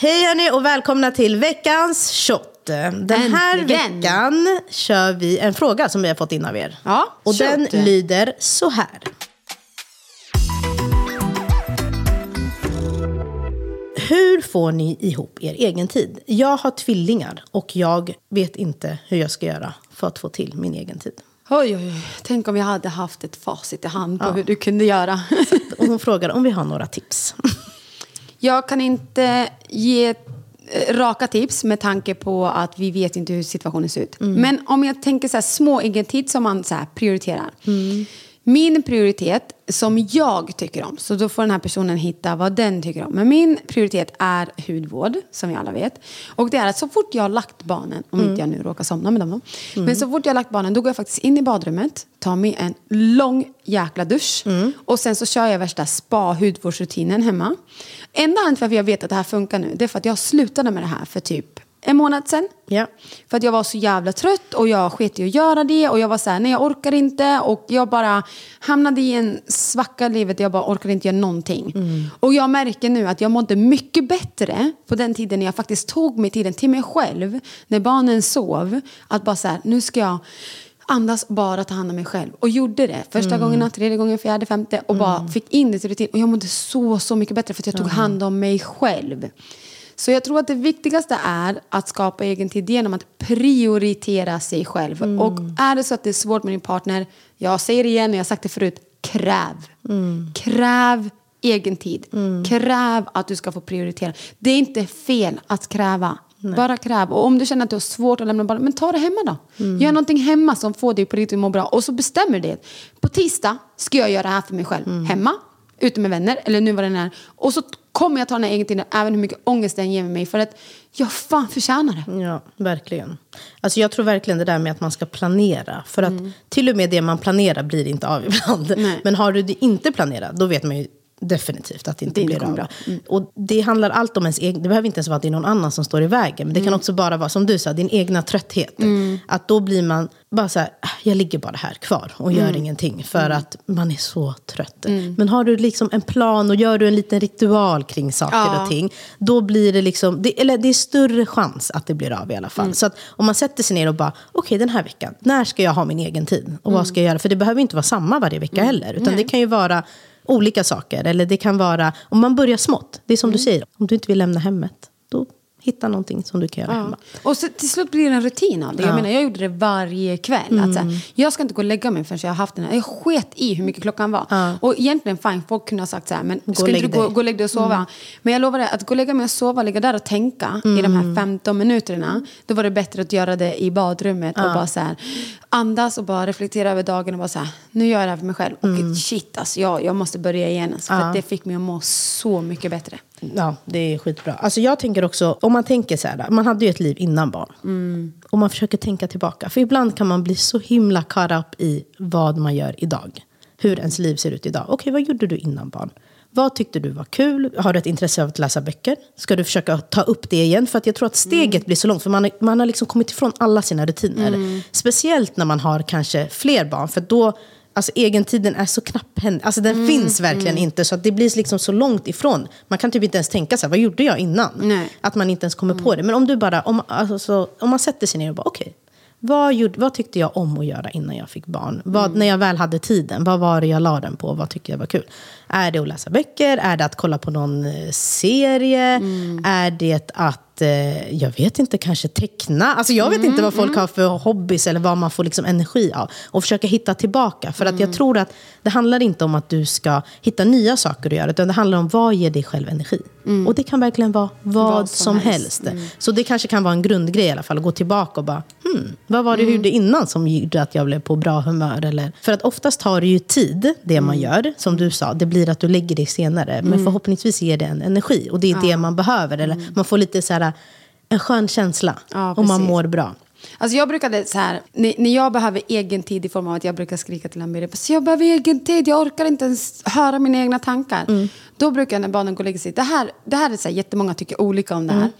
Hej hörni och välkomna till veckans shot. Den här Äntligen. veckan kör vi en fråga som vi har fått in av er. Ja, och den shot. lyder så här. Hur får ni ihop er egen tid? Jag har tvillingar och jag vet inte hur jag ska göra för att få till min egen tid. Oj, oj, oj. Tänk om vi hade haft ett facit i hand på hur du kunde göra. Och hon frågar om vi har några tips. Jag kan inte ge eh, raka tips med tanke på att vi vet inte hur situationen ser ut. Men om jag tänker så här, små egentid som man så prioriterar. Min prioritet som jag tycker om, så då får den här personen hitta vad den tycker om. Men min prioritet är hudvård, som vi alla vet. Och det är att så fort jag har lagt barnen, om inte jag nu råkar somna med dem då. Men så fort jag har lagt barnen, då går jag faktiskt in i badrummet, tar mig en lång jäkla dusch. Och sen så kör jag värsta spa-hudvårdsrutinen hemma. Enda anledningen till varför jag vet att det här funkar nu, det är för att jag slutade med det här för typ en månad sedan. Ja. För att jag var så jävla trött och jag sket i att göra det. Och jag var så här, nej jag orkar inte. Och jag bara hamnade i en svacka i livet där jag bara orkade inte göra någonting. Och jag märker nu att jag mådde mycket bättre på den tiden när jag faktiskt tog mig tiden till mig själv. När barnen sov. Att bara så här, nu ska jag andas bara ta hand om mig själv. Och gjorde det. Första gången, tredje gången, fjärde, femte. Och bara fick in det till rutin. Och jag mådde så, så mycket bättre för att jag tog hand om mig själv. Så jag tror att det viktigaste är att skapa egen tid genom att prioritera sig själv. Och är det så att det är svårt med din partner, jag säger det igen, jag har sagt det förut, kräv. Kräv egen tid. Kräv att du ska få prioritera. Det är inte fel att kräva. Bara kräv. Och om du känner att du har svårt att lämna barnen, men ta det hemma då. Gör någonting hemma som får dig på riktigt att må bra. Och så bestämmer du det. På tisdag ska jag göra det här för mig själv. Hemma, ute med vänner, eller nu vad det är. Och så kommer jag ta den här egen tiden, även hur mycket ångest den ger mig. För att jag fan förtjänar det. Ja, verkligen. Alltså jag tror verkligen det där med att man ska planera. För att till och med det man planerar blir inte av ibland. Nej. Men har du det inte planerat, då vet man ju definitivt att det inte Det blir av. bra. Och det handlar allt om ens egen, det behöver inte ens vara att det är någon annan som står i vägen. Men det kan också bara vara, som du sa, din egna trötthet. Att då blir man bara så här, "Ah, jag ligger bara här kvar och gör ingenting. För att man är så trött. Men har du liksom en plan och gör du en liten ritual kring saker Ja. och ting. Då blir det liksom, det, eller det är större chans att det blir av i alla fall. Så att om man sätter sig ner och bara, okej den här veckan, när ska jag ha min egen tid? Och vad ska jag göra? För det behöver inte vara samma varje vecka heller. Utan det kan ju vara olika saker. Eller det kan vara, om man börjar smått. Det är som du säger, om du inte vill lämna hemmet. Då hitta någonting som du kan göra hemma. Och så till slut blir det en rutin av det. Jag menar, jag gjorde det varje kväll. Att så här, jag ska inte gå och lägga mig förrän jag har haft den här. Jag sket i hur mycket klockan var. Och egentligen, fine, folk kunde ha sagt så här, men och ska inte du gå, gå och lägga dig och sova? Men jag lovar dig, att gå och lägga mig och sova, ligga där och tänka i de här 15 minuterna. Då var det bättre att göra det i badrummet och bara så här, andas och bara reflektera över dagen och bara så här, nu gör jag det här för mig själv. Och shit alltså, jag, jag måste börja igen. Alltså, för det fick mig att må så mycket bättre. Ja, det är skitbra. Alltså jag tänker också, om man tänker så här, man hade ju ett liv innan barn. Och man försöker tänka tillbaka. För ibland kan man bli så himla caught up i vad man gör idag. Hur ens liv ser ut idag. Okej, vad gjorde du innan barn? Vad tyckte du var kul? Har du ett intresse av att läsa böcker? Ska du försöka ta upp det igen? För att jag tror att steget blir så långt. För man, man har liksom kommit ifrån alla sina rutiner. Speciellt när man har kanske fler barn. För då, alltså egentiden är så knapphändig. Alltså den finns verkligen inte. Så att det blir liksom så långt ifrån. Man kan typ inte ens tänka så här, vad gjorde jag innan? Nej. Att man inte ens kommer på det. Men om du bara, om, alltså, så, om man sätter sig ner och bara, okej. vad, gjorde, vad tyckte jag om att göra innan jag fick barn? Vad, När jag väl hade tiden, vad var det jag la den på? Vad tyckte jag var kul? Är det att läsa böcker? Är det att kolla på någon eh, serie? Är det att att, eh, jag vet inte, kanske teckna. Alltså jag vet inte vad folk har för hobbys eller vad man får liksom energi av. Och försöka hitta tillbaka. För att jag tror att det handlar inte om att du ska hitta nya saker att göra. Utan det handlar om vad ger dig själv energi. Och det kan verkligen vara vad, Vad som, som helst. helst. Så det kanske kan vara en grundgrej i alla fall. Att gå tillbaka och bara, hmm, vad var det jag gjorde innan som gjorde att jag blev på bra humör? Eller, för att oftast tar det ju tid, det man gör. Som du sa, det blir att du lägger dig senare. Men förhoppningsvis ger det en energi. Och det är det man behöver. Eller man får lite så här, en skön känsla. Ja, och man mår bra. Alltså jag brukade så här, när, när jag behöver egen tid i form av att jag brukar skrika till Amiri, jag behöver egen tid, jag orkar inte ens höra mina egna tankar. Mm. Då brukar jag när barnen går och lägger sig, det här, det här är så här, jättemånga tycker olika om det här. Mm.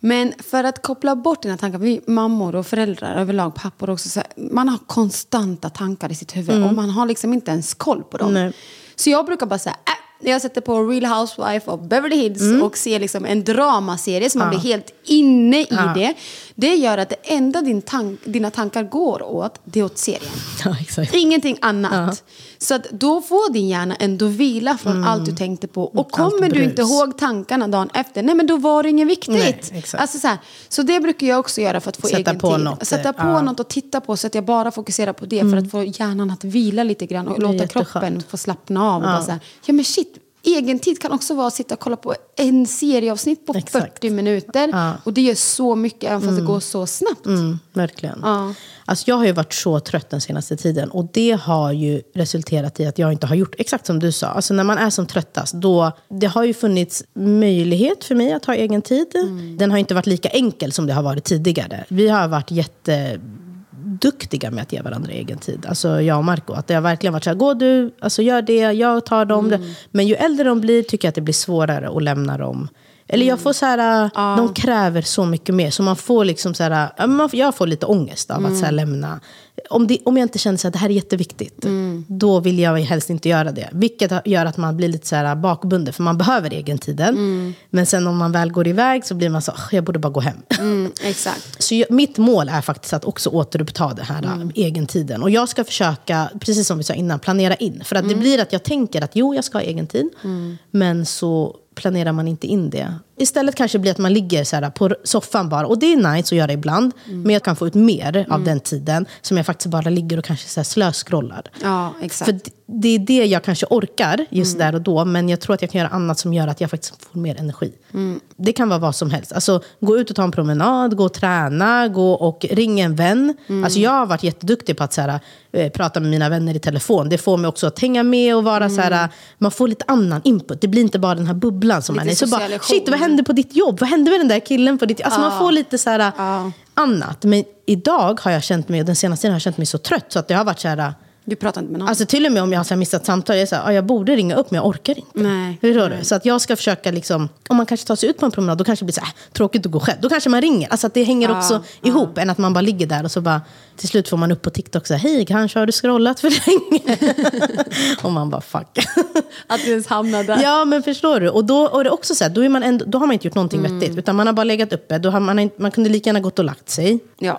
Men för att koppla bort dina tankar, vi mammor och föräldrar överlag, pappor också, så här, man har konstanta tankar i sitt huvud och man har liksom inte ens koll på dem. Mm. Nej. Så jag brukar bara säga, äh, jag sätter på Real Housewife of Beverly Hills Mm. och ser liksom en dramaserie som man blir helt inne i Ja. det. Det gör att det enda din tank, dina tankar går åt, det är åt serien. Ja, exakt. Ingenting annat. Så att då får din hjärna ändå vila från allt du tänkte på. Och Mm. Kommer du inte ihåg tankarna dagen efter, nej men då var det inget viktigt. Nej. Alltså så, här, så det brukar jag också göra för att få Sätta egen på tid. något, Sätta på ja. Mm. något och titta på så att jag bara fokuserar på det. För att få hjärnan att vila lite grann och låta jätteskönt. kroppen få slappna av. Och bara så här, ja men shit, egen tid kan också vara att sitta och kolla på en serieavsnitt på Exakt. 40 minuter. Ja. Och det gör så mycket även fast det går så snabbt. Mm, verkligen. Ja. Alltså jag har ju varit så trött den senaste tiden. Och det har ju resulterat i att jag inte har gjort exakt som du sa. Alltså när man är som tröttast, då... Det har ju funnits möjlighet för mig att ha egen tid. Den har inte varit lika enkel som det har varit tidigare. Vi har varit jätteduktiga med att ge varandra egen tid. Alltså jag och Marco. Att det har verkligen varit så här, gå du, alltså gör det, jag tar dem. Men ju äldre de blir tycker jag att det blir svårare att lämna dem. Eller jag får så här, de kräver så mycket mer. Så man får liksom så här, man, jag får lite ångest av att så här lämna. Om, det, om jag inte känner att det här är jätteviktigt, då vill jag helst inte göra det. Vilket gör att man blir lite så här bakbunden, för man behöver egentiden. Men sen om man väl går iväg så blir man så, "Ah, jag borde bara gå hem. Mm, exakt. Så jag, mitt mål är faktiskt att också återuppta det här mm. egentiden. Och jag ska försöka, precis som vi sa innan, planera in. För att det blir att jag tänker att jo, jag ska ha egentid. Men så planerar man inte in det. Istället kanske blir att man ligger så här på soffan bara. Och det är nice att göra ibland. Men jag kan få ut mer av den tiden. Som jag faktiskt bara ligger och kanske så här slöscrollar. Ja, exakt. För det är det jag kanske orkar just där och då. Men jag tror att jag kan göra annat som gör att jag faktiskt får mer energi. Det kan vara vad som helst. Alltså, gå ut och ta en promenad, gå och träna, gå och ringa en vän. Alltså, jag har varit jätteduktig på att så här, eh, prata med mina vänner i telefon. Det får mig också att hänga med och vara så här, man får lite annan input. Det blir inte bara den här bubblan som Lite man är. Så bara, socialisation. shit, vad hände på ditt jobb? Vad hände med den där killen på ditt Alltså man får lite så här, annat. Men idag har jag känt mig, och den senaste tiden har jag känt mig så trött. Så att det har varit så här, Du pratar inte med någon. Alltså till och med om jag har missat samtal, jag, är så här, ah, jag borde ringa upp men jag orkar inte. Nej. Förstår du? Så att jag ska försöka, liksom, om man kanske tar sig ut på en promenad, då kanske det blir så här, äh, tråkigt att gå själv. Då kanske man ringer. Alltså att det hänger också ihop, än att man bara ligger där och så bara, till slut får man upp på TikTok så här, hej kanske har du scrollat för länge? och man bara fuck. att du ens hamnar där. ja men förstår du? Och då och det är också så här, då, är man ändå, då har man inte gjort någonting Mm. vettigt, utan man har bara legat uppe. Då har man, man kunde lika gärna gått och lagt sig. Ja.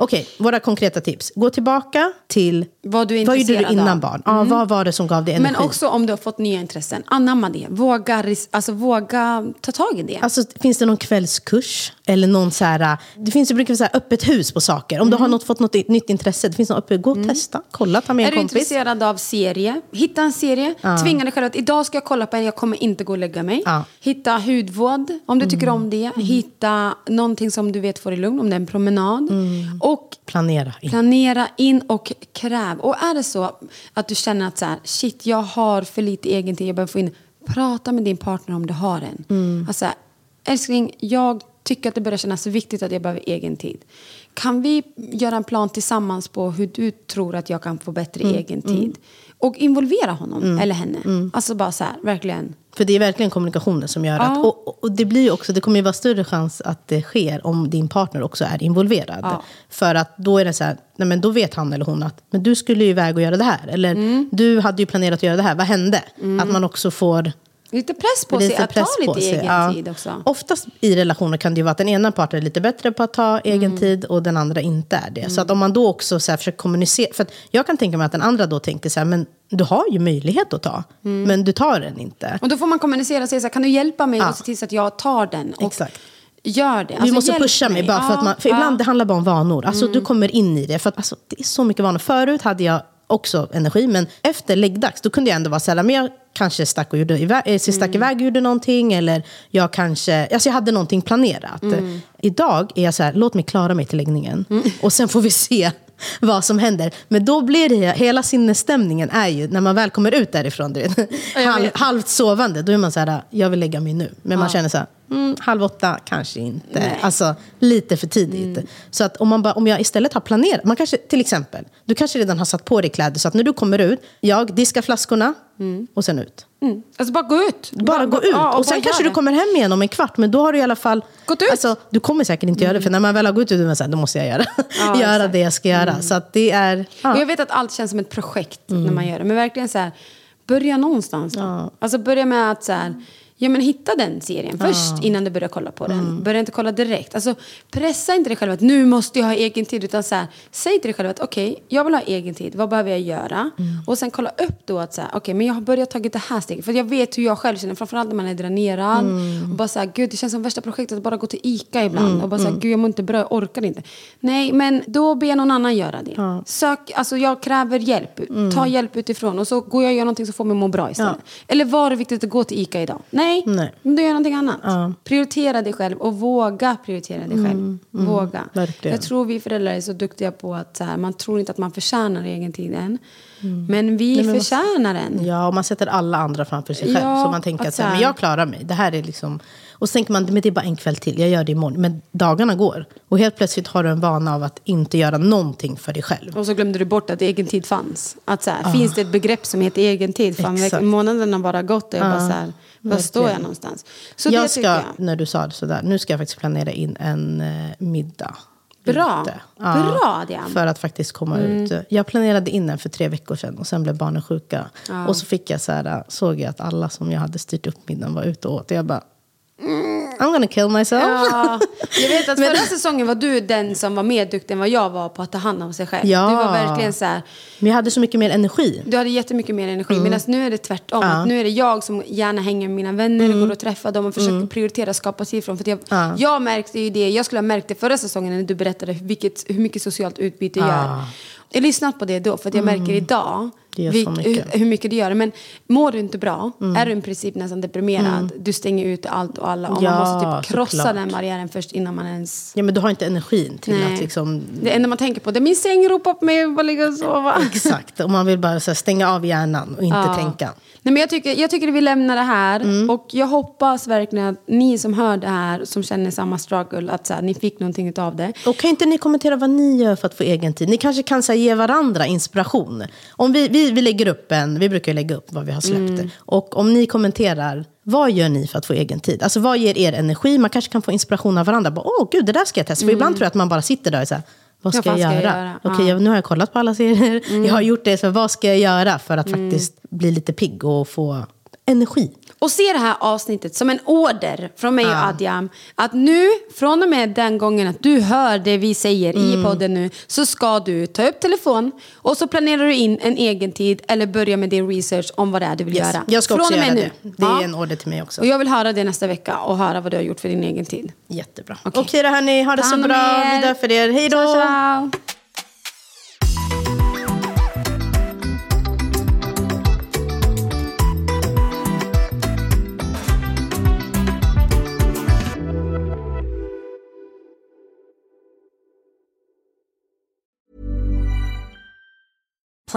Okej, våra konkreta tips. Gå tillbaka till Vad du är vad gjorde du innan av. barn. Ja, Vad var det som gav dig energi? Men också om du har fått nya intressen, anamma det. Våga, alltså, våga ta tag i det. Alltså, finns det någon kvällskurs? Eller någon så här, det finns ju brukar säga öppet hus på saker. Om du har något, fått något nytt intresse, det finns något öppet, gå och testa, kolla, ta med Är en du kompis. intresserad av serie? Hitta en serie. Tvinga dig själv att idag ska jag kolla på en, jag kommer inte gå och lägga mig. Ja. Hitta hudvård om du tycker Mm. om det. Hitta någonting som du vet får dig lugn, om det är en promenad. Mm. Och Planera in. Planera in och kräv. Och är det så att du känner att så här, shit, jag har för lite egen tid, jag behöver få in, prata med din partner om du har en. Mm. Alltså, älskling, jag tycker att det börjar kännas viktigt att jag behöver egen tid. Kan vi göra en plan tillsammans på hur du tror att jag kan få bättre Mm. egen tid? Och involvera honom eller henne. Alltså bara så här, verkligen. För det är verkligen kommunikationen som gör att... Ja. Och, och det blir också, det kommer ju vara större chans att det sker om din partner också är involverad. Ja. För att då är det så här, nej men då vet han eller hon att men du skulle ju iväg och göra det här. Eller Mm. du hade ju planerat att göra det här, vad hände? Att man också får Lite press på sig att ta lite egen Ja. tid också. Oftast i relationer kan det ju vara att den ena parten är lite bättre på att ta egen Mm. tid och den andra inte är det. Så att om man då också så här försöker kommunicera. För jag kan tänka mig att den andra då tänker så här, men du har ju möjlighet att ta, Mm. men du tar den inte. Och då får man kommunicera och säga så här, kan du hjälpa mig Ja. och se till så att jag tar den? Och Exakt. Gör det. Vi Alltså, måste hjälp pusha mig bara för att man, för ibland det handlar bara om vanor. Alltså du kommer in i det. För att, alltså, det är så mycket vanor. Förut hade jag också energi, men efter läggdags då kunde jag ändå vara så här, men jag kanske stack, och gjorde iväg, eh, stack iväg och gjorde någonting. Eller jag kanske, alltså jag hade någonting planerat. Idag är jag så här, låt mig klara mig till läggningen. Och sen får vi se vad som händer. Men då blir det, hela sinnesstämningen är ju, när man väl kommer ut därifrån, du vet, halv, halvt sovande, då är man så här, jag vill lägga mig nu. Men man känner så här, mm, halv åtta, kanske inte. Alltså lite för tidigt. Så att om, man bara, om jag istället har planerat, man kanske, till exempel, du kanske redan har satt på dig kläder, så att när du kommer ut, jag diskar flaskorna och sen ut. Mm. Alltså bara gå ut. Bara gå ut. ja, och sen bara kanske du kommer hem igen om en kvart, men då har du i alla fall... Gått ut. Alltså, du kommer säkert inte göra det, för när man väl har gått ut, då, är man så här, då måste jag göra, Ja, göra det jag ska göra. Så att det är... Ja. Och jag vet att allt känns som ett projekt Mm. när man gör det. Men verkligen så här, börja någonstans då. Alltså börja med att så här, ja men hitta den serien först innan du börjar kolla på den. Mm. Börja inte kolla direkt. Alltså pressa inte dig själv att nu måste jag ha egen tid. Utan så här, säg till dig själv att okej, jag vill ha egen tid. Vad behöver jag göra? Mm. Och sen kolla upp då att så här, okej, men jag har börjat tagit det här steget. För jag vet hur jag själv känner, framförallt när man är dränerad. Mm. Och bara så här, gud det känns som värsta projektet att bara gå till ICA ibland. Och bara så här, gud jag mår inte bra, jag orkar inte. Nej, men då ber någon annan göra det. Sök, alltså jag kräver hjälp. Ta hjälp utifrån. Och så går jag och gör någonting som får mig att må bra istället. Eller var det viktigt att gå till ICA idag? Nej, Nej. men då gör jag någonting annat. Prioritera dig själv och våga prioritera dig själv. Våga. verkligen. Jag tror vi föräldrar är så duktiga på att så här, man tror inte att man förtjänar egen tid än. Men vi men- förtjänar den. Ja, och man sätter alla andra framför sig själv. Ja, så man tänker att så här, men jag klarar mig. Det här är liksom... Och så tänker man, men det är bara en kväll till, jag gör det imorgon. Men dagarna går. Och helt plötsligt har du en vana av att inte göra någonting för dig själv. Och så glömde du bort att egen tid fanns. Att så här, Finns det ett begrepp som heter egen tid? Fan, Ah. Månaden har bara gått och jag bara så här, var står jag någonstans? Så jag ska, jag. när du sa det sådär, nu ska jag faktiskt planera in en eh, middag. Bra. ute. Bra, Diane. För att faktiskt komma Mm. ut. Jag planerade in den för tre veckor sedan och sen blev barnen sjuka. Och så fick jag så här, såg jag att alla som jag hade styrt upp middagen var ute och åt. Och jag bara, mm, I'm gonna kill myself. Ja, jag vet att Men- förra säsongen var du den som var mer duktig än vad jag var på att ta hand om sig själv. Ja. Du var verkligen så här, Men jag hade så mycket mer energi. du hade jättemycket mer energi. Medan nu är det tvärtom. Mm. Ja. Mm. Nu är det jag som gärna hänger med mina vänner, går och träffar dem och försöker prioritera skapa tid från. För jag, Ja. jag märkte ju det, jag skulle ha märkt det förra säsongen när du berättade vilket, hur mycket socialt utbyte jag Ja. gör. Jag har lyssnat på det då för att jag märker idag Mm. Det gör så mycket. Mm. hur, hur mycket det gör. Men mår du inte bra, är du i princip nästan deprimerad, du stänger ut allt och alla. Och Ja, man måste typ krossa såklart. den barriären först innan man ens... Ja, men du har inte energin till Nej. att liksom... Det enda man tänker på det är min säng ropar på mig, jag bara ligga och sova. Exakt, och man vill bara här, stänga av hjärnan och inte Ja. tänka. Nej, men jag, tycker, jag tycker att vi lämnar det här. Mm. Och jag hoppas verkligen att ni som hör det här, som känner samma struggle, att så här, ni fick någonting av det. Och kan inte ni kommentera vad ni gör för att få egen tid? Ni kanske kan så här, ge varandra inspiration. Om vi, vi, vi lägger upp en, vi brukar lägga upp vad vi har släppt. Mm. Och om ni kommenterar, vad gör ni för att få egen tid? Alltså vad ger er energi? Man kanske kan få inspiration av varandra. Bara, Åh gud, det där ska jag testa. För ibland tror jag att man bara sitter där och säger, vad ska jag fan göra? jag göra? Okej, Ja. Mm. jag, nu har jag kollat på alla serier. Jag har gjort det, så vad ska jag göra för att faktiskt bli lite pigg och få energi. Och se det här avsnittet som en order från mig och Adjam. Att nu, från och med den gången att du hör det vi säger Mm. i podden nu, så ska du ta upp telefon och så planerar du in en egen tid eller börja med din research om vad det är du vill Yes. göra. Jag ska från också och med göra nu. det. Det är en order till mig också. Och jag vill höra det nästa vecka och höra vad du har gjort för din egen tid. Jättebra. Okej. Okej då hörni, ha det så bra. Vi där för er. Hej då! Ciao, ciao.